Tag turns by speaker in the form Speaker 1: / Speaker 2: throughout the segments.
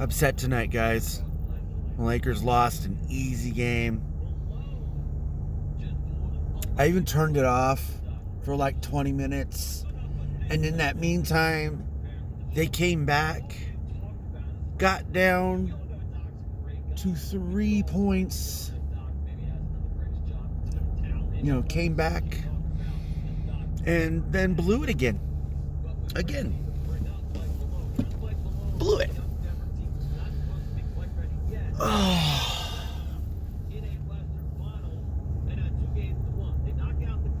Speaker 1: Upset tonight, guys. The Lakers lost an easy game. I even turned it off for like 20 minutes. And in that meantime, they came back, got down to three points, you know, came back, and then blew it again. Again. Blew it. I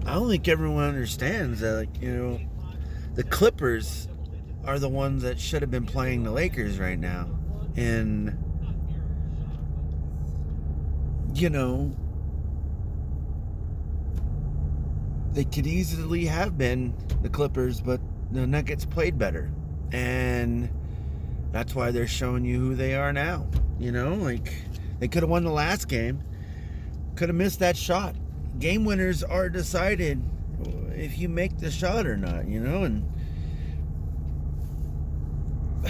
Speaker 1: don't think everyone understands that, like, you know, the Clippers are the ones that should have been playing the Lakers right now. And, you know, they could easily have been the Clippers, but the Nuggets played better. And that's why they're showing you who they are now. You know, like they could have won the last game, could have missed that shot. Game winners are decided if you make the shot or not, you know, and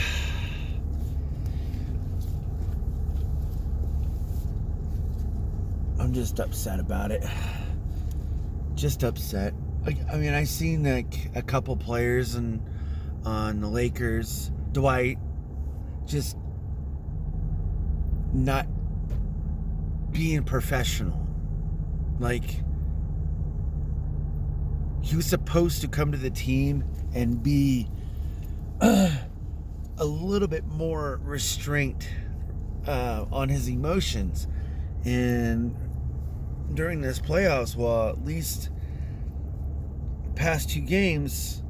Speaker 1: I'm just upset about it. Just upset. I, I mean, I seen like a couple players and on the Lakers, Dwight, just not being professional. Like he was supposed to come to the team and be uh, a little bit more restraint uh, on his emotions. And during this playoffs, well, at least past two games,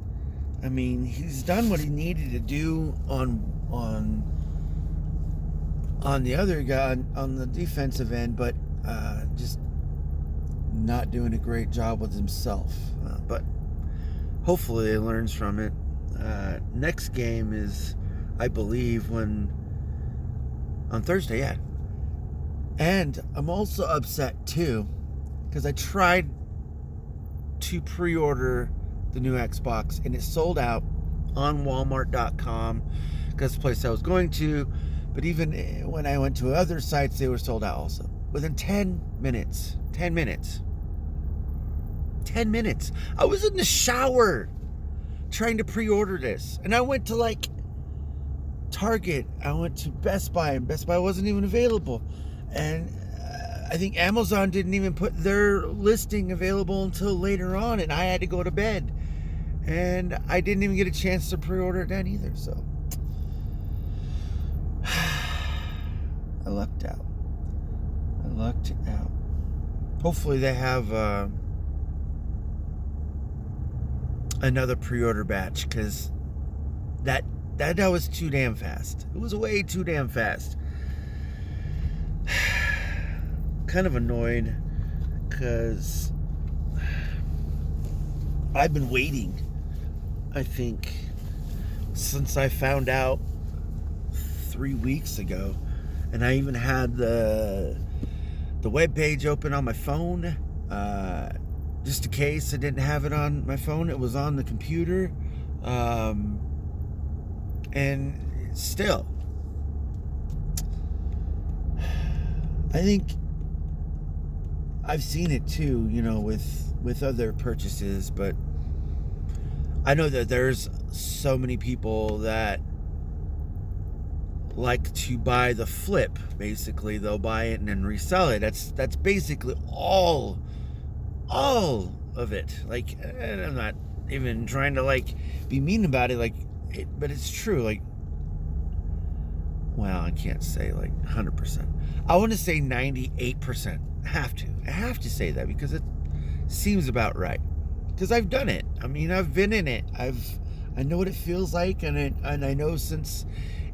Speaker 1: I mean, he's done what he needed to do on on on the other guy on the defensive end, but uh, just not doing a great job with himself. Uh, but hopefully, he learns from it. Uh, next game is, I believe, when on Thursday. Yeah, and I'm also upset too because I tried to pre-order the new Xbox and it sold out on Walmart.com because the place I was going to. But even eh, when I went to other sites, they were sold out also. Within 10 minutes. 10 minutes. 10 minutes. I was in the shower trying to pre order this. And I went to like Target. I went to Best Buy, and Best Buy wasn't even available. And uh, I think Amazon didn't even put their listing available until later on. And I had to go to bed. And I didn't even get a chance to pre order it then either. So I lucked out. I lucked out. Hopefully they have uh, another pre-order batch because that that that was too damn fast. It was way too damn fast. kind of annoyed because I've been waiting. I think since I found out three weeks ago, and I even had the the web page open on my phone, uh, just in case I didn't have it on my phone. It was on the computer, um, and still, I think I've seen it too. You know, with with other purchases, but I know that there's so many people that like to buy the flip. Basically they'll buy it and then resell it. That's that's basically all all of it. Like i'm not even trying to like be mean about it like it, but it's true like well i can't say like 100% i want to say 98% I have to i have to say that because it seems about right. Because i've done it. I mean i've been in it. I've i know what it feels like and it, and i know since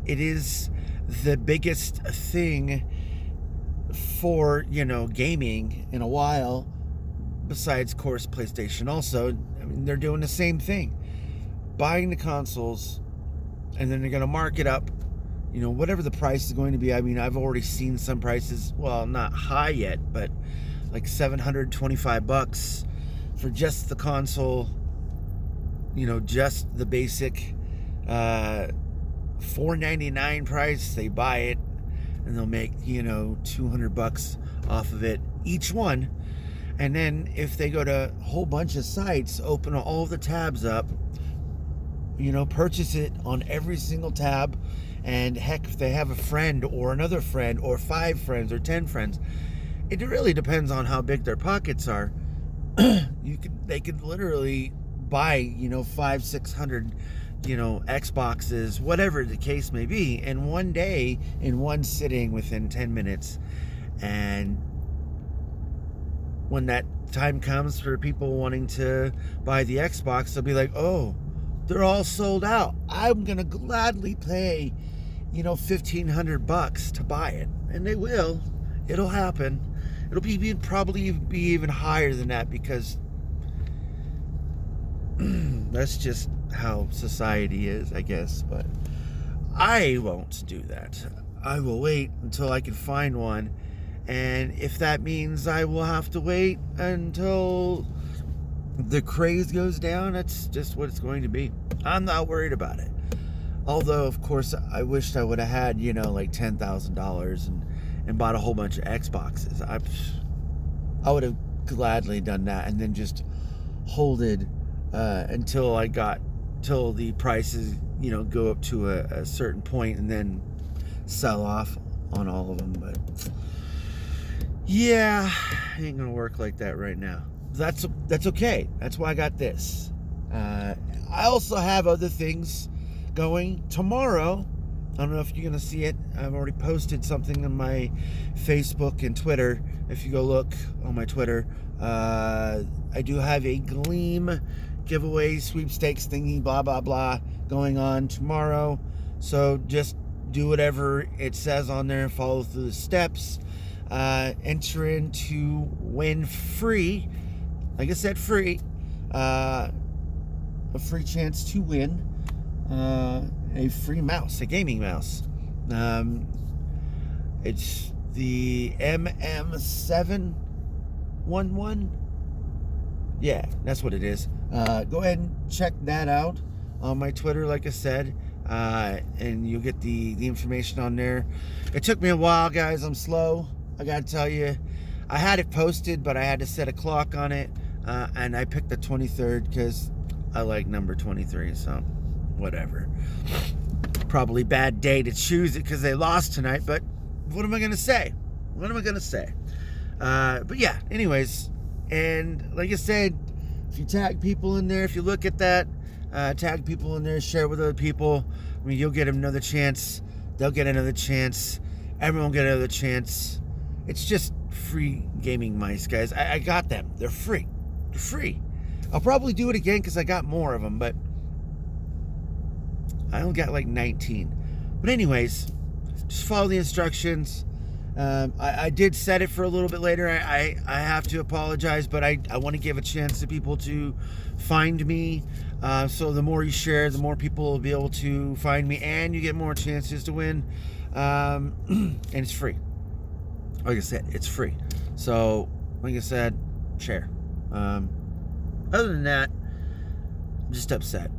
Speaker 1: it is the biggest thing for you know gaming in a while besides course playstation also. I mean they're doing the same thing. Buying the consoles and then they're going to mark it up you know whatever the price is going to be. I mean i've already seen some prices well not high yet but like 725 bucks for just the console you know just the basic uh 4.99 price, they buy it and they'll make, you know, 200 bucks off of it each one. And then if they go to a whole bunch of sites, open all the tabs up, you know, purchase it on every single tab. And heck, if they have a friend or another friend or five friends or 10 friends, it really depends on how big their pockets are. you could, they could literally buy, you know, five, six hundred, you know, Xboxes, whatever the case may be, in one day, in one sitting within 10 minutes. And when that time comes for people wanting to buy the Xbox, they'll be like, oh, they're all sold out. I'm going to gladly pay, you know, 1500 bucks to buy it. And they will. It'll happen. It'll be probably be even higher than that because that's just how society is, I guess. But I won't do that. I will wait until I can find one. And if that means I will have to wait until the craze goes down, that's just what it's going to be. I'm not worried about it. Although, of course, I wished I would have had, you know, like $10,000 and, and bought a whole bunch of Xboxes. I, I would have gladly done that and then just hold it uh, until I got till the prices you know go up to a, a, certain point and then sell off on all of them. But yeah, ain't gonna work like that right now. That's that's okay. That's why I got this. Uh, I also have other things going tomorrow. I don't know if you're gonna see it. I've already posted something on my Facebook and Twitter. If you go look on my Twitter, uh, I do have a Gleam giveaway sweepstakes thingy, blah, blah, blah, going on tomorrow. So just do whatever it says on there, and follow through the steps, uh, enter in to win free. Like I said, free. Uh, a free chance to win uh, a free mouse, a gaming mouse. Um, it's the MM711. Yeah, that's what it is uh, go ahead and check that out on my Twitter, like I said, uh, and you'll get the, the information on there. It took me a while, guys. I'm slow. I got to tell you. I had it posted, but I had to set a clock on it, uh, and I picked the 23rd because I like number 23, so whatever. Probably bad day to choose it because they lost tonight, but what am I going to say? What am I going to say? Uh, but yeah, anyways, and like I said, if you tag people in there, if you look at that, uh, tag people in there, share with other people. I mean, you'll get another chance. They'll get another chance. Everyone get another chance. It's just free gaming mice, guys. I, I got them. They're free. They're free. I'll probably do it again because I got more of them, but I only got like 19. But anyways, just follow the instructions. Um, I, I, did set it for a little bit later. I, I, I have to apologize, but I, I want to give a chance to people to find me. Uh, so the more you share, the more people will be able to find me, and you get more chances to win. Um, and it's free. Like I said, it's free. So, like I said, share. Um, other than that, I'm just upset.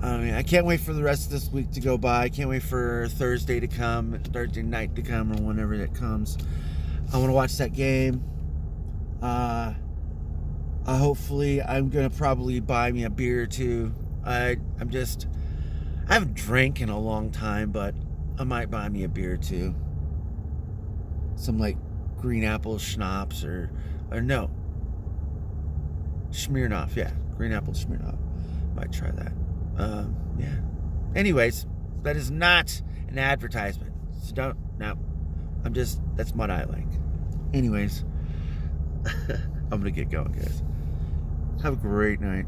Speaker 1: I mean, I can't wait for the rest of this week to go by. I can't wait for Thursday to come, Thursday night to come, or whenever that comes. I want to watch that game. Uh, uh, hopefully, I'm gonna probably buy me a beer or two. I I'm just I haven't drank in a long time, but I might buy me a beer or two. Some like green apple schnapps or or no Smirnoff, yeah, green apple Smirnoff. Might try that. Um, yeah. Anyways, that is not an advertisement. So don't, no. I'm just, that's what I like. Anyways, I'm going to get going, guys. Have a great night.